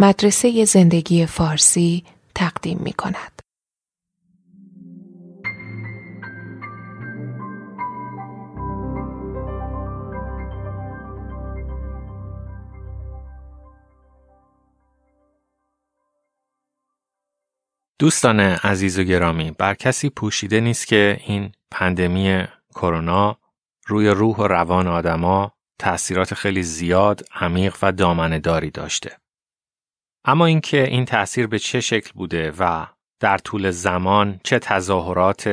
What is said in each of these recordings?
مدرسه زندگی فارسی تقدیم می کند. دوستان عزیز و گرامی بر کسی پوشیده نیست که این پندمی کرونا روی روح و روان آدما تأثیرات خیلی زیاد، عمیق و دامنه‌داری داشته. اما اینکه این تأثیر به چه شکل بوده و در طول زمان چه تظاهرات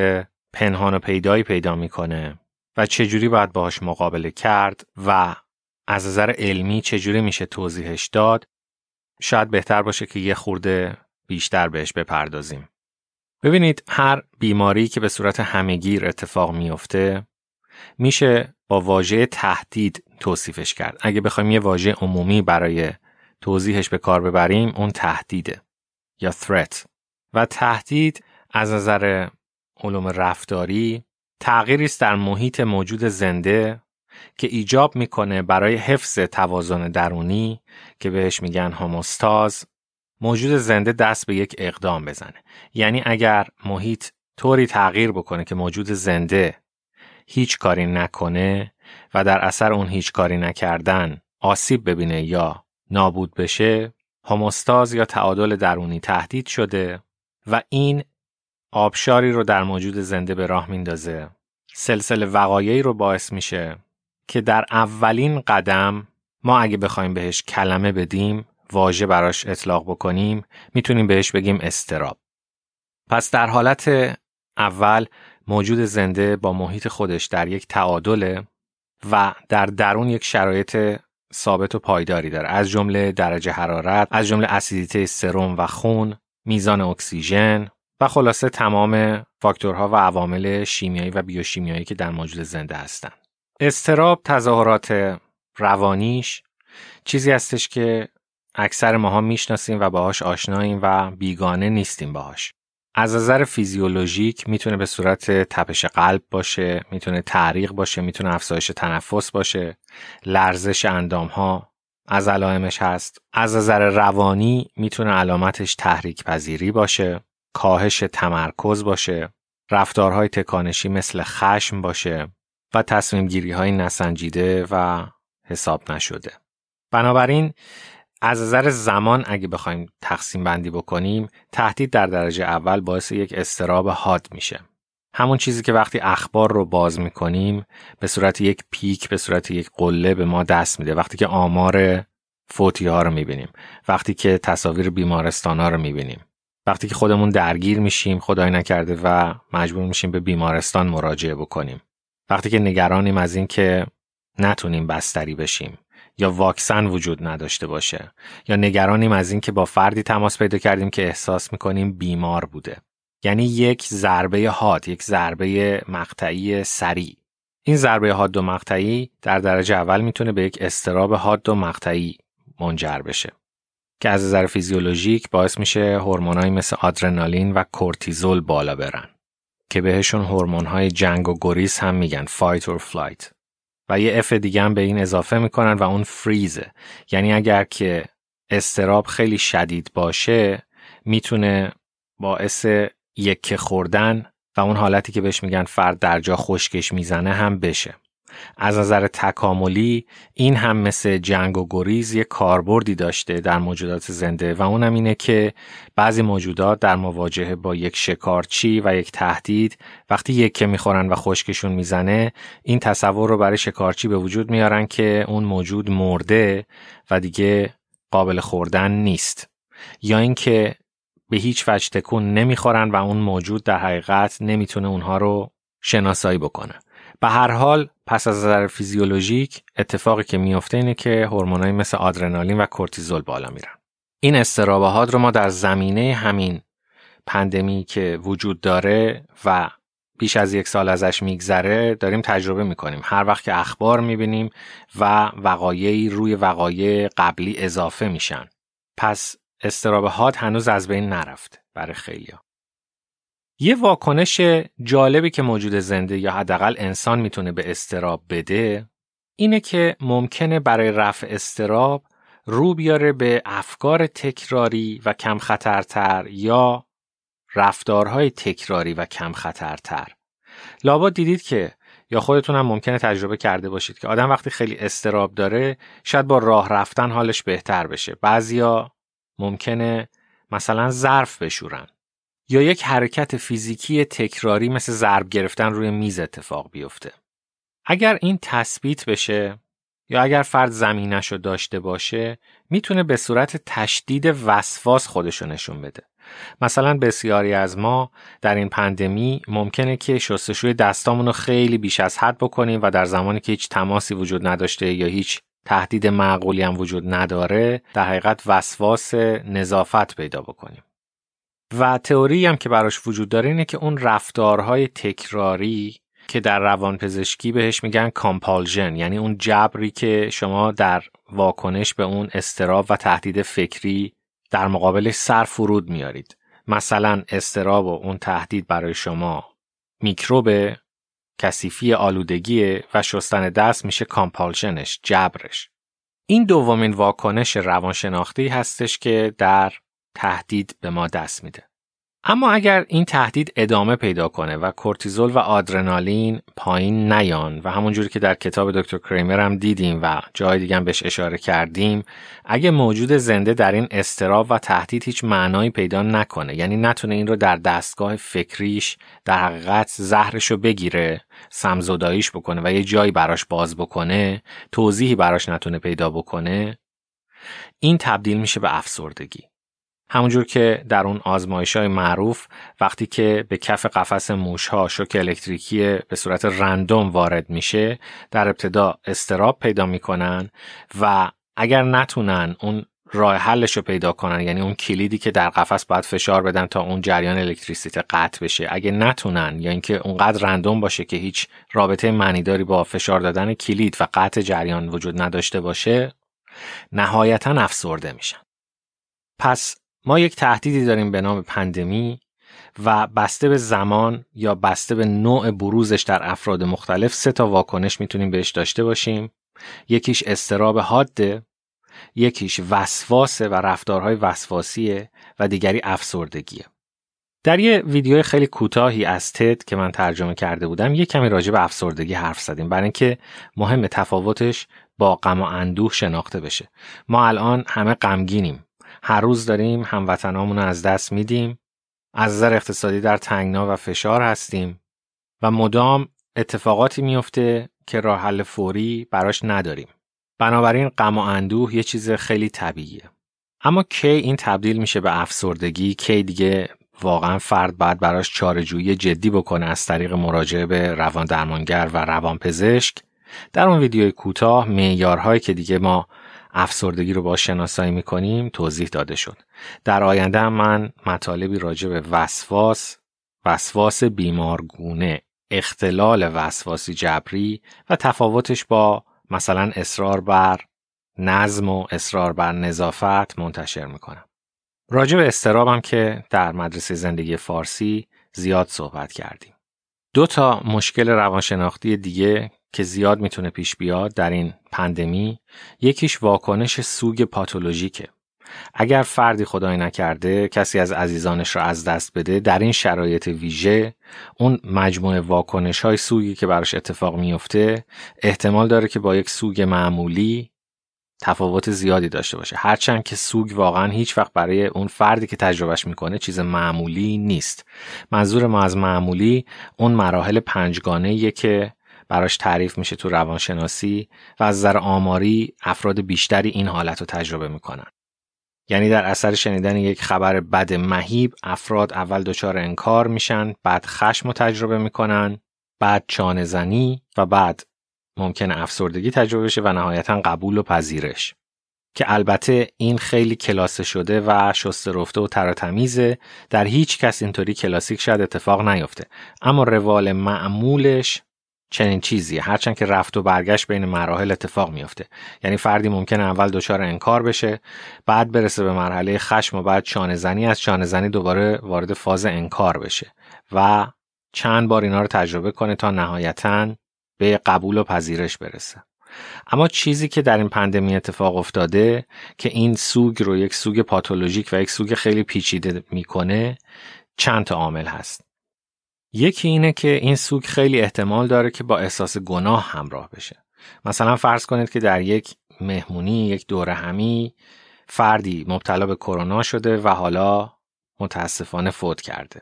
پنهان و پیدایی پیدا می‌کنه و چجوری باید باهاش مقابله کرد و از نظر علمی چجوری میشه توضیحش داد شاید بهتر باشه که یه خورده بیشتر بهش بپردازیم. ببینید هر بیماری که به صورت همگیر اتفاق میفته میشه با واژه تهدید توصیفش کرد. اگه بخوایم یه واژه عمومی برای توضیحش به کار ببریم اون تهدیده یا threat. و تهدید از نظر علوم رفتاری تغییری است در محیط موجود زنده که ایجاب می‌کنه برای حفظ توازن درونی که بهش میگن هوموستاز موجود زنده دست به یک اقدام بزنه. یعنی اگر محیط طوری تغییر بکنه که موجود زنده هیچ کاری نکنه و در اثر اون هیچ کاری نکردن آسیب ببینه یا نابود بشه هموستاز یا تعادل درونی تهدید شده و این آبشاری رو در موجود زنده به راه میندازه. سلسله وقایعی رو باعث میشه که در اولین قدم ما اگه بخوایم بهش کلمه بدیم واژه براش اطلاق بکنیم می‌تونیم بهش بگیم استراب. پس در حالت اول موجود زنده با محیط خودش در یک تعادله و در درون یک شرایط ثابت و پایداری داره. از جمله درجه حرارت از جمله اسیدیته سرم و خون میزان اکسیژن و خلاصه تمام فاکتورها و عوامل شیمیایی و بیوشیمیایی که در موجود زنده هستند. استراب تظاهرات روانیش چیزی هستش که اکثر ماها می‌شناسیم و باهاش آشناییم و بیگانه نیستیم باهاش. از نظر فیزیولوژیک می‌تونه به صورت تپش قلب باشه، می‌تونه تعریق باشه، می‌تونه افزایش تنفس باشه، لرزش اندام ها از علائمش هست. از نظر روانی می‌تونه علامتش تحریک پذیری باشه، کاهش تمرکز باشه، رفتارهای تکانشی مثل خشم باشه و تصمیم گیری های نسنجیده و حساب نشده. بنابراین از نظر زمان اگه بخوایم تقسیم بندی بکنیم تهدید در درجه اول باعث یک استراب حاد میشه. همون چیزی که وقتی اخبار رو باز می‌کنیم به صورت یک پیک به صورت یک قله به ما دست میده. وقتی که آمار فوتی ها رو می‌بینیم وقتی که تصاویر بیمارستان ها رو می‌بینیم وقتی که خودمون درگیر میشیم خدای نکرده و مجبور میشیم به بیمارستان مراجعه بکنیم. وقتی که نگرانیم از این که نتونیم بستری بشیم. یا واکسن وجود نداشته باشه یا نگرانیم از اینکه با فردی تماس پیدا کردیم که احساس می‌کنیم بیمار بوده. یعنی یک ضربه حاد یک ضربه مقطعی سریع. این ضربه حاد و مقطعی در درجه اول می‌تونه به یک استراب حاد و مقطعی منجر بشه که از نظر فیزیولوژیک باعث میشه هورمونایی مثل آدرنالین و کورتیزول بالا برن که بهشون هورمون‌های جنگ و گریز هم میگن fight or flight و یه F دیگه هم به این اضافه می‌کنن و اون فریزه یعنی اگر که اضطراب خیلی شدید باشه می‌تونه باعث یخ خوردن و اون حالتی که بهش میگن فرد در جا خشکش می‌زنه هم بشه. از نظر تکاملی این هم مثل جنگ و گریز یک کاربردی داشته در موجودات زنده و اونم اینه که بعضی موجودات در مواجهه با یک شکارچی و یک تهدید وقتی یک که می‌خورن و خشکشون می‌زنه این تصور رو برای شکارچی به وجود میارن که اون موجود مرده و دیگه قابل خوردن نیست. یا اینکه به هیچ وجه تکون نمی‌خورن و اون موجود در حقیقت نمی‌تونه اونها رو شناسایی بکنه. به هر حال پس از نظر فیزیولوژیک اتفاقی که میفته اینه که هورمونایی مثل آدرنالین و کورتیزول بالا میرن. این استرابهات رو ما در زمینه همین پندمی که وجود داره و بیش از یک سال ازش میگذره داریم تجربه می‌کنیم. هر وقت که اخبار می‌بینیم و وقایعی روی وقایع قبلی اضافه میشن. پس استرابهات هنوز از بین نرفته برای خیلیا یه واکنش جالبی که موجود زنده یا حداقل انسان می‌تونه به استراب بده اینه که ممکنه برای رفع استراب رو بیاره به افکار تکراری و کم خطرتر یا رفتارهای تکراری و کم خطرتر لابد دیدید که یا خودتون هم ممکنه تجربه کرده باشید که آدم وقتی خیلی استراب داره شاید با راه رفتن حالش بهتر بشه. بعضیا ممکنه مثلا ظرف بشورن. یا یک حرکت فیزیکی تکراری مثل ضرب گرفتن روی میز اتفاق بیفته. اگر این تثبیت بشه یا اگر فرد زمینش رو داشته باشه می‌تونه به صورت تشدید وسواس خودشو نشون بده. مثلا بسیاری از ما در این پندمی ممکنه که شستشوی دستامون رو خیلی بیش از حد بکنیم و در زمانی که هیچ تماسی وجود نداشته یا هیچ تهدید معقولی هم وجود نداره در حقیقت وسواس نظافت پیدا بکنیم. و تئوری هم که براش وجود داره اینه که اون رفتارهای تکراری که در روانپزشکی بهش میگن کامپالژن یعنی اون جبری که شما در واکنش به اون استراب و تهدید فکری در مقابلش سر فرود میارید. مثلا استراب و اون تهدید برای شما میکروب کثیفی آلودگی و شستن دست میشه کامپالژنش جبرش. این دومین واکنش روانشناختی هستش که در تهدید به ما دست میده. اما اگر این تهدید ادامه پیدا کنه و کورتیزول و آدرنالین پایین نیان و همونجوری که در کتاب دکتر کریمر هم دیدیم و جای دیگه بهش اشاره کردیم اگه موجود زنده در این استراب و تهدید هیچ معنایی پیدا نکنه یعنی نتونه این رو در دستگاه فکریش در حقیقت زهرش رو بگیره سمزداییش بکنه و یه جایی براش باز بکنه توضیحی براش نتونه پیدا بکنه این تبدیل میشه به افسردگی. همونجور که در اون آزمایش های معروف وقتی که به کف قفس موش ها شوک الکتریکی به صورت رندوم وارد میشه در ابتدا استراب پیدا می‌کنن و اگر نتونن اون راه حلش رو پیدا کنن یعنی اون کلیدی که در قفس باید فشار بدن تا اون جریان الکتریسیته قطع بشه اگه نتونن یا اینکه اونقدر رندوم باشه که هیچ رابطه معنیداری با فشار دادن کلید و قطع جریان وجود نداشته باشه نهایتا افسرده میشن. پس ما یک تهدیدی داریم به نام پندمی و بسته به زمان یا بسته به نوع بروزش در افراد مختلف سه تا واکنش می‌تونیم بهش داشته باشیم. یکیش استراب حاده یکیش وسواسه و رفتارهای وسواسیه و دیگری افسردگیه. در یه ویدیو خیلی کوتاهی از تد که من ترجمه کرده بودم یه کمی راجع به افسردگی حرف زدیم. برای اینکه مهم تفاوتش با غم و اندوه شناخته بشه. ما الان همه غمگینیم. هر روز داریم هموطنامون رو از دست میدیم از نظر اقتصادی در تنگنا و فشار هستیم و مدام اتفاقاتی میفته که راه حل فوری براش نداریم. بنابراین غم و اندوه یه چیز خیلی طبیعیه. اما کی این تبدیل میشه به افسردگی؟ کی دیگه واقعا فرد باید براش چارجویی جدی بکنه از طریق مراجعه به روان درمانگر و روان پزشک در اون ویدیوی کوتاه معیارهایی که دیگه ما افسردگی رو با شناسایی می‌کنیم توضیح داده شد. در آینده من مطالبی راجع به وسواس، وسواس بیمارگونه، اختلال وسواسی جبری و تفاوتش با مثلا اصرار بر نظم و اصرار بر نظافت منتشر می‌کنم. راجع به استرابم که در مدرسه زندگی فارسی زیاد صحبت کردیم. دو تا مشکل روانشناختی دیگه که زیاد می‌تونه پیش بیاد در این پندمی یکیش واکنش سوگ پاتولوژیکه. اگر فردی خدای نکرده کسی از عزیزانش را از دست بده در این شرایط ویژه اون مجموعه واکنش های سوگی که براش اتفاق میفته احتمال داره که با یک سوگ معمولی تفاوت زیادی داشته باشه. هرچند که سوگ واقعا هیچ وقت برای اون فردی که تجربهش می‌کنه چیز معمولی نیست. منظور ما از معمولی اون مراحل پنجگانه که براش تعریف میشه تو روانشناسی و از نظر آماری افراد بیشتری این حالت رو تجربه می‌کنن. یعنی در اثر شنیدن یک خبر بد مهیب افراد اول دچار انکار میشن بعد خشم رو تجربه می‌کنن بعد چانه زنی و بعد ممکن افسردگی تجربه بشه و نهایتا قبول و پذیرش که البته این خیلی کلاسه شده و شسته رفته و تراتمیزه در هیچ کس اینطوری کلاسیک شاید اتفاق نیفته اما روال معمولش چنین چیزیه. هرچند که رفت و برگشت بین مراحل اتفاق میافته. یعنی فردی ممکنه اول دچار انکار بشه بعد برسه به مرحله خشم و بعد چانه زنی از چانه زنی دوباره وارد فاز انکار بشه و چند بار اینا رو تجربه کنه تا نهایتا به قبول و پذیرش برسه. اما چیزی که در این پندمی اتفاق افتاده که این سوگ رو یک سوگ پاتولوژیک و یک سوگ خیلی پیچیده می‌کنه چند تا عامل هست. یکی اینه که این سوگ خیلی احتمال داره که با احساس گناه همراه بشه. مثلا فرض کنید که در یک مهمونی یک دوره همی فردی مبتلا به کرونا شده و حالا متاسفانه فوت کرده.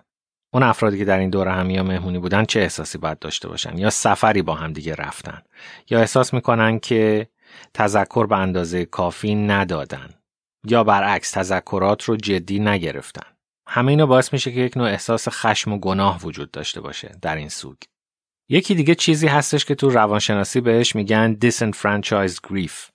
اون افرادی که در این دوره همی یا مهمونی بودن چه احساسی باید داشته باشن؟ یا سفری با هم دیگه رفتن؟ یا احساس می‌کنن که تذکر به اندازه کافی ندادن؟ یا برعکس تذکرات رو جدی نگرفتن؟ همه اینا باعث میشه که یک نوع احساس خشم و گناه وجود داشته باشه در این سوگ. یکی دیگه چیزی هستش که تو روانشناسی بهش میگن disenfranchised grief.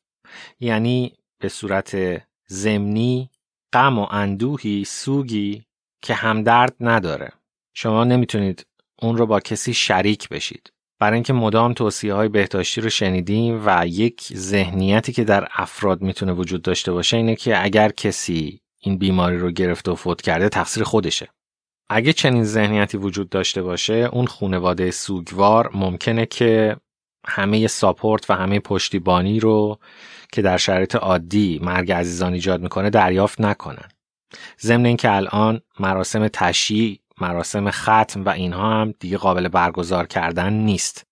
یعنی به صورت زمینی غم و اندوهی سوگی که همدرد نداره. شما نمی‌تونید اون رو با کسی شریک بشید. برای اینکه مدام توصیه های بهداشتی رو شنیدیم و یک ذهنیتی که در افراد می‌تونه وجود داشته باشه اینه که اگر کسی این بیماری رو گرفته و فوت کرده تقصیر خودشه. اگه چنین ذهنیتی وجود داشته باشه اون خونواده سوگوار ممکنه که همه ساپورت و همه پشتیبانی رو که در شرایط عادی مرگ عزیزان ایجاد می‌کنه دریافت نکنن. ضمن اینکه الان مراسم تشییع مراسم ختم و اینها هم دیگه قابل برگزار کردن نیست.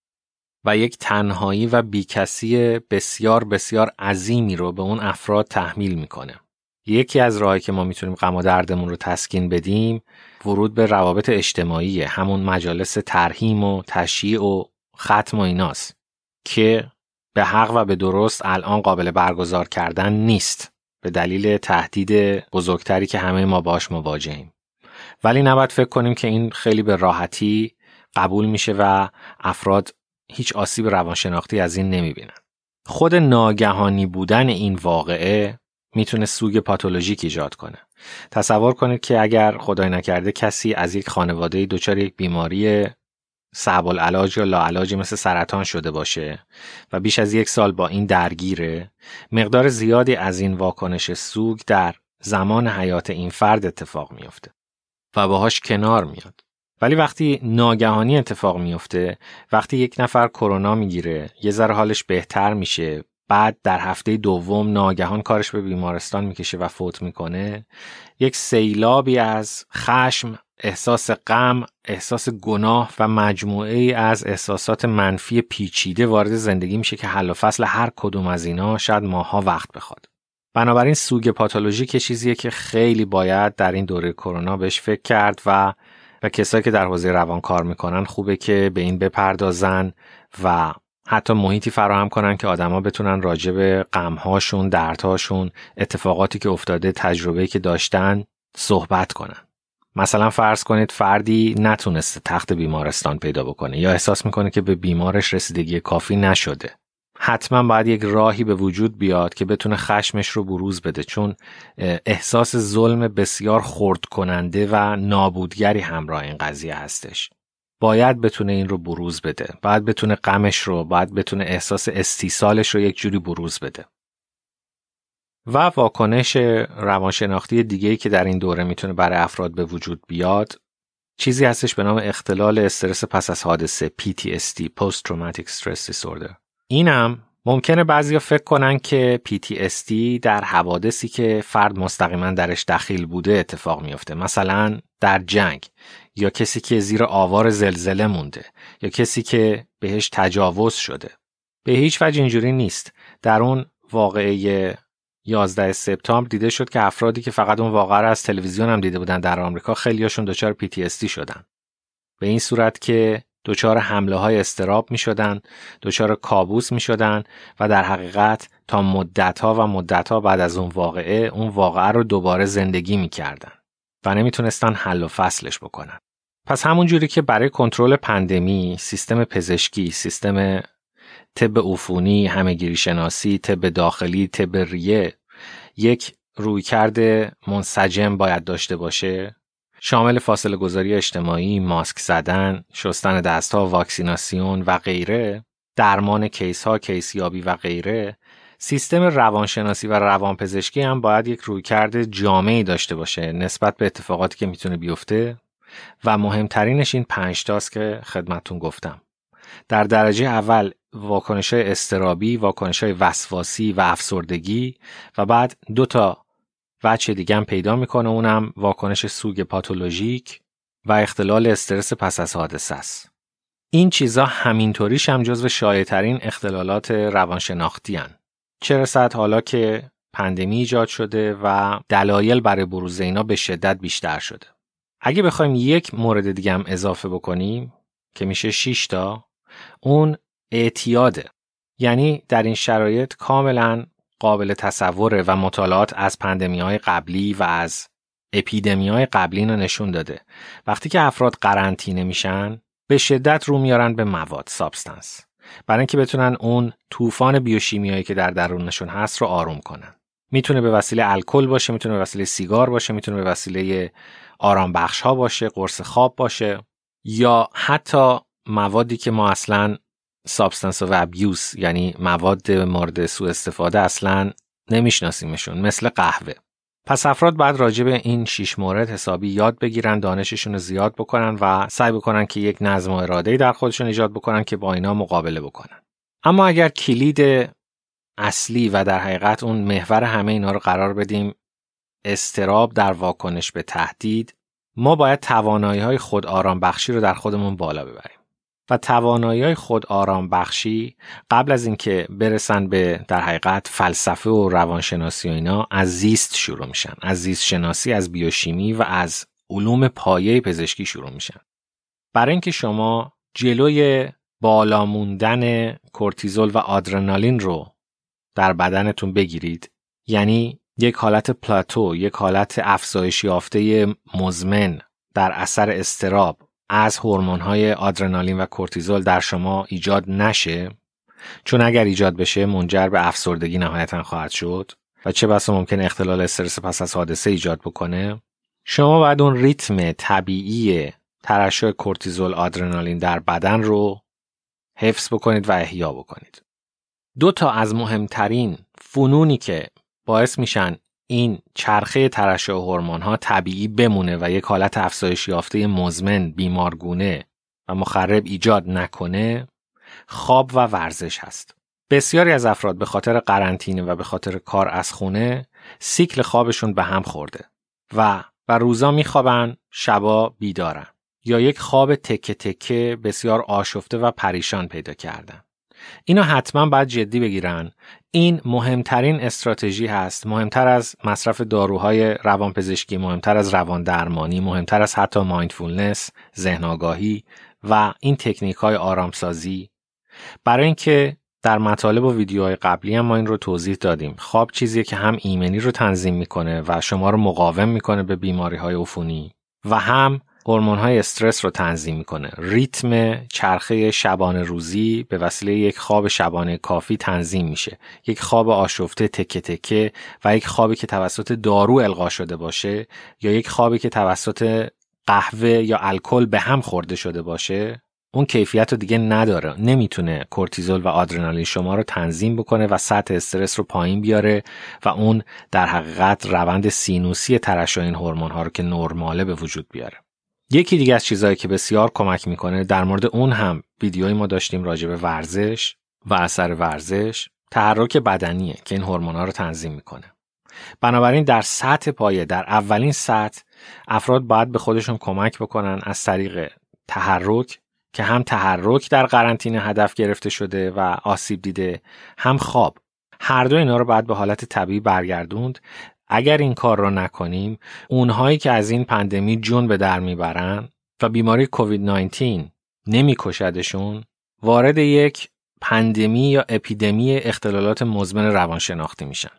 و یک تنهایی و بیکسی بسیار بسیار عظیمی رو به اون افراد تحمیل می‌کنه. یکی از راهی که ما می‌تونیم غم و دردمون رو تسکین بدیم ورود به روابط اجتماعی همون مجالس ترهیم و تشییع و ختم و ایناست که به حق و به درست الان قابل برگزار کردن نیست به دلیل تهدید بزرگتری که همه ما باش مواجهیم. ولی نباید فکر کنیم که این خیلی به راحتی قبول میشه و افراد هیچ آسیب روانشناختی از این نمی‌بینن. خود ناگهانی بودن این واقعه می‌تونه سوگ پاتولوژیک ایجاد کنه. تصور کنید که اگر خدای نکرده کسی از یک خانواده دچار یک بیماری صعب العلاج یا لاعلاجی مثل سرطان شده باشه و بیش از یک سال با این درگیره مقدار زیادی از این واکنش سوگ در زمان حیات این فرد اتفاق میافته و باهاش کنار میاد. ولی وقتی ناگهانی اتفاق میفته وقتی یک نفر کرونا می‌گیره یه ذره حالش بهتر میشه بعد در هفته دوم ناگهان کارش به بیمارستان می‌کشه و فوت می‌کنه. یک سیلابی از خشم احساس غم احساس گناه و مجموعه ای از احساسات منفی پیچیده وارد زندگی میشه که حل و فصل هر کدوم از اینا شاید ماها وقت بخواد. بنابراین سوگ پاتولوژیک چیزیه که خیلی باید در این دوره کرونا بهش فکر کرد و و کسایی که در حوزه روان کار می‌کنن خوبه که به این بپردازن و حتی محیطی فراهم کنن که آدما بتونن راجع به غمهاشون، دردهاشون، اتفاقاتی که افتاده، تجربه‌ای که داشتن صحبت کنن. مثلا فرض کنید فردی نتونسته تخت بیمارستان پیدا بکنه یا احساس می‌کنه که به بیمارش رسیدگی کافی نشده. حتما باید یک راهی به وجود بیاد که بتونه خشمش رو بروز بده چون احساس ظلم بسیار خرد کننده و نابودگری همراه این قضیه هستش. باید بتونه این رو بروز بده. باید بتونه غمش رو باید بتونه احساس استیصالش رو یک جوری بروز بده. و واکنش روانشناختی دیگه که در این دوره می‌تونه برای افراد به وجود بیاد چیزی هستش به نام اختلال استرس پس از حادثه PTSD Post Traumatic Stress Disorder. اینم ممکنه بعضیا فکر کنن که PTSD در حوادثی که فرد مستقیما درش دخیل بوده اتفاق میفته مثلا در جنگ. یا کسی که زیر آوار زلزله مونده یا کسی که بهش تجاوز شده. به هیچ وجه اینجوری نیست. در اون واقعه 11 سپتامبر دیده شد که افرادی که فقط اون واقعه رو از تلویزیون هم دیده بودن در آمریکا خیلیاشون دچار PTSD شدن. به این صورت که دچار حمله های استراب می شدن دچار کابوس می شدن و در حقیقت تا مدت ها و مدت ها بعد از اون واقعه اون واقعه رو دوباره زندگی می کردن و نمی‌تونستن حل و فصلش بکنن. پس همون جوری که برای کنترل پندمی سیستم پزشکی سیستم طب عفونی همهگیری شناسی طب داخلی طب ریه یک رویکرد منسجم باید داشته باشه. شامل فاصله گذاری اجتماعی، ماسک زدن، شستن دستها، واکسیناسیون و غیره، درمان کیس ها، کیس یابی و غیره، سیستم روانشناسی و روانپزشکی هم باید یک رویکرد جامعی داشته باشه نسبت به اتفاقاتی که می‌تونه بیفته. و مهمترینش این پنج تاست که خدمتون گفتم در درجه اول واکنش های استرابی، واکنش های وسواسی و افسردگی و بعد دو تا وجه دیگه پیدا می‌کنه اونم واکنش سوگ پاتولوژیک و اختلال استرس پس از حادثه است. این چیزا همینطوریش هم جزو شایعترین اختلالات روانشناختی هن. چه رسد حالا که پندمی ایجاد شده و دلایل برای بروز اینا به شدت بیشتر شده. اگه بخوایم یک مورد دیگه هم اضافه بکنیم که میشه 6 تا اون اعتیاده. یعنی در این شرایط کاملا قابل تصوره و مطالعات از پندمی های قبلی و از اپیدمی های قبلی رو نشون داده. وقتی که افراد قرنطینه میشن به شدت رو میارن به مواد substance. برای اینکه بتونن اون طوفان بیوشیمیایی که در درونشون هست رو آروم کنن. می‌تونه به وسیله الکل باشه می‌تونه به وسیله سیگار باشه می‌تونه به وسیله آرام بخش ها باشه قرص خواب باشه یا حتی موادی که ما اصلا سابستنس و ابیوس یعنی مواد مورد سوء استفاده اصلا نمیشناسیمشون مثل قهوه. پس افراد بعد راجع به این شیش مورد حسابی یاد بگیرن دانششون رو زیاد بکنن و سعی بکنن که یک نظم و اراده در خودشون ایجاد بکنن که با اینا مقابله بکنن. اما اگر کلید اصلی و در حقیقت اون محور همه اینا رو قرار بدیم استراب در واکنش به تهدید ما باید توانایی های خود آرام بخشی رو در خودمون بالا ببریم. و توانایی های خود آرام بخشی قبل از اینکه برسن به در حقیقت فلسفه و روانشناسی و اینا از زیست شروع میشن. از زیست شناسی از بیوشیمی و از علوم پایه پزشکی شروع میشن. برای اینکه شما جلوی بالا موندن کورتیزول و آدرنالین رو در بدنتون بگیرید یعنی یک حالت پلاتو یک حالت افزایش یافته مزمن در اثر استراب از های آدرنالین و کورتیزول در شما ایجاد نشه. چون اگر ایجاد بشه منجر به افسردگی نهایتا خواهد شد. و چه بسا ممکن اختلال استرس پس از حادثه ایجاد بکنه؟ شما باید اون ریتم طبیعی ترشح کورتیزول آدرنالین در بدن رو حفظ بکنید و احیا بکنید. دو تا از مهمترین فنونی که باعث میشن این چرخه ترشح هورمون ها طبیعی بمونه و یک حالت افزایش یافته مزمن بیمارگونه و مخرب ایجاد نکنه خواب و ورزش هست. بسیاری از افراد به خاطر قرنطینه و به خاطر کار از خونه سیکل خوابشون به هم خورده و و روزا میخوابن شبا بیدارن یا یک خواب تکه تکه بسیار آشفته و پریشان پیدا کردن. اینو حتما باید جدی بگیرن. این مهمترین استراتژی هست. مهمتر از مصرف داروهای روانپزشکی مهمتر از روان درمانی مهمتر از حتی مایندفولنس ذهن آگاهی و این تکنیک های آرامسازی. برای اینکه در مطالب و ویدیوهای قبلی هم ما این رو توضیح دادیم. خواب چیزیه که هم ایمنی رو تنظیم می‌کنه و شما رو مقاوم می‌کنه به بیماری های عفونی و هم هورمون های استرس رو تنظیم می‌کنه. ریتم چرخه شبانه روزی به وسیله یک خواب شبانه کافی تنظیم میشه. یک خواب آشفته تکه تکه و یک خوابی که توسط دارو القا شده باشه یا یک خوابی که توسط قهوه یا الکل به هم خورده شده باشه اون کیفیت رو دیگه نداره. نمی‌تونه کورتیزول و آدرنالین شما رو تنظیم بکنه و سطح استرس رو پایین بیاره و اون در حقیقت روند سینوسی ترشح این هورمون ها رو که نرماله به وجود بیاره. یکی دیگه از چیزهایی که بسیار کمک می‌کنه در مورد اون هم ویدیوی ما داشتیم راجع به ورزش و اثر ورزش تحرک بدنیه که این هورمون‌ها رو تنظیم می‌کنه. بنابراین در سطح پایه در اولین سطح افراد باید به خودشون کمک بکنن از طریق تحرک که هم تحرک در قرنطینه هدف گرفته شده و آسیب دیده هم خواب. هر دو اینا رو باید به حالت طبیعی برگردوند اگر این کار را نکنیم اونهایی که از این پندمی جون به در می‌برن و بیماری کووید 19 نمیکشدشون وارد یک پندمی یا اپیدمی اختلالات مزمن روانشناختی میشن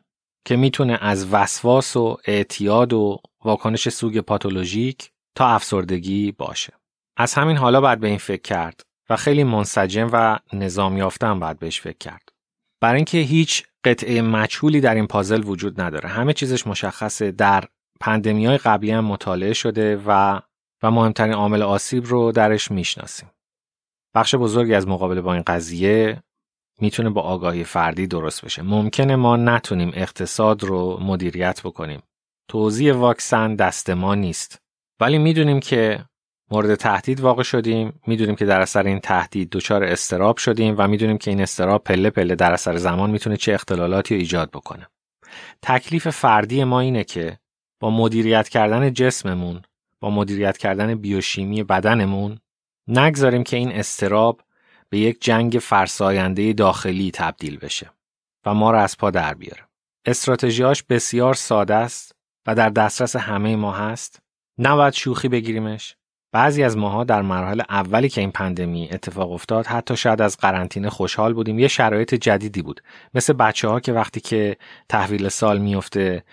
که می‌تونه از وسواس و اعتیاد و واکنش سوگ پاتولوژیک تا افسردگی باشه. از همین حالا باید به این فکر کرد و خیلی منسجم و نظام باید بهش فکر کرد. برای اینکه هیچ قطعه مجهولی در این پازل وجود نداره. همه چیزش مشخصه. در پندمی های قبلی هم مطالعه شده و و مهمترین عامل آسیب رو درش می‌شناسیم. بخش بزرگی از مقابله با این قضیه می‌تونه با آگاهی فردی درست بشه. ممکنه ما نتونیم اقتصاد رو مدیریت بکنیم. توزیع واکسن دست ما نیست. ولی می‌دونیم که مورد تهدید واقع شدیم می‌دونیم که در اثر این تهدید دچار استراب شدیم و می‌دونیم که این استراب پله پله در اثر زمان می‌تونه چه اختلالاتی رو ایجاد بکنه تکلیف فردی ما اینه که با مدیریت کردن جسممون با مدیریت کردن بیوشیمی بدنمون نگذاریم که این استراب به یک جنگ فرساینده داخلی تبدیل بشه و ما را از پا در بیاره. استراتژیاش بسیار ساده است و در دسترس همه ما هست. نباید شوخی بگیریمش. بعضی از ماها در مراحل اولی که این پندمی اتفاق افتاد حتی شاید از قرنطینه خوشحال بودیم. یه شرایط جدیدی بود. مثل بچه ها که وقتی که تحویل سال میفته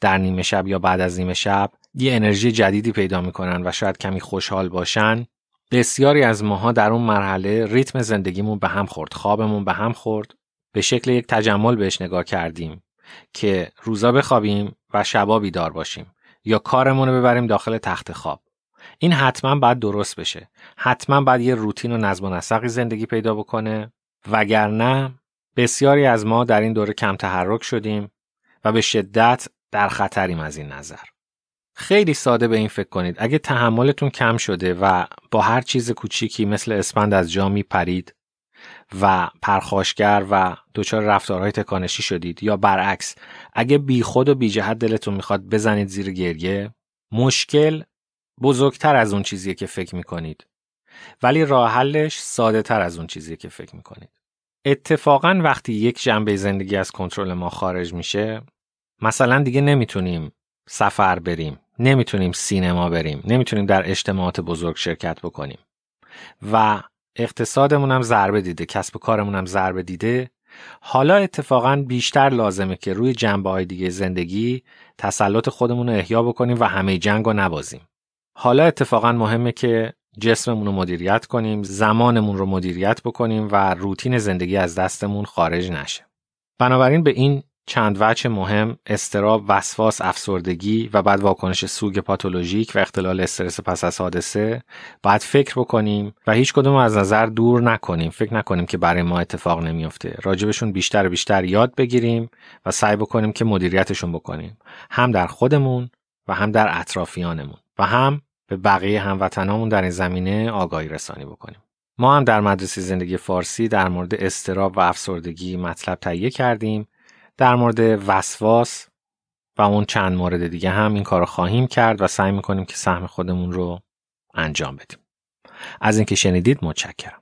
در نیمه شب یا بعد از نیمه شب یه انرژی جدیدی پیدا می‌کنن و شاید کمی خوشحال باشن. بسیاری از ماها در اون مرحله ریتم زندگیمون به هم خورد خوابمون به هم خورد. به شکل یک تجمل بهش نگاه کردیم که روزا بخوابیم و شبا بیدار باشیم یا کارمون رو ببریم داخل تخت خواب. این حتما باید درست بشه. حتما باید یه روتین و نظم و نسقی زندگی پیدا بکنه. وگرنه بسیاری از ما در این دوره کم تحرک شدیم و به شدت در خطریم از این نظر. خیلی ساده به این فکر کنید. اگه تحملتون کم شده و با هر چیز کوچیکی مثل اسپند از جا پرید و پرخاشگر و دچار رفتارهای تکانشی شدید یا برعکس اگه بیخود و بی جهت دلتون می‌خواد بزنید زیر گریه مشکل بزرگتر از اون چیزیه که فکر می‌کنید. ولی راه حلش ساده تر از اون چیزیه که فکر می‌کنید. اتفاقا وقتی یک جنبه زندگی از کنترل ما خارج میشه مثلا دیگه نمی‌تونیم سفر بریم نمی‌تونیم سینما بریم نمی‌تونیم در اجتماعات بزرگ شرکت بکنیم. و اقتصادمون هم ضربه دیده کسب و کارمون هم ضربه دیده. حالا اتفاقا بیشتر لازمه که روی جنبه های دیگه زندگی تسلط خودمون رو احیا بکنیم و همه جنگ رو نبازیم. حالا اتفاقا مهمه که جسممون رو مدیریت کنیم زمانمون رو مدیریت بکنیم و روتین زندگی از دستمون خارج نشه. بنابراین به این چند وجه مهم استراب، وسواس، افسردگی و بعد واکنش سوگ پاتولوژیک و اختلال استرس پس از حادثه باید فکر بکنیم و هیچ کدوم از نظر دور نکنیم. فکر نکنیم که برای ما اتفاق نمیافته. راجبشون بیشتر و بیشتر یاد بگیریم و سعی بکنیم که مدیریتشون بکنیم. هم در خودمون و هم در اطرافیانمون و هم به بقیه هموطنامون در این زمینه آگاهی رسانی بکنیم. ما هم در مدرسه زندگی فارسی در مورد استراب و افسردگی مطلب تهیه کردیم. در مورد وسواس و اون چند مورد دیگه هم این کار خواهیم کرد و سعی می‌کنیم که سهم خودمون رو انجام بدیم. از اینکه شنیدید متشکرم.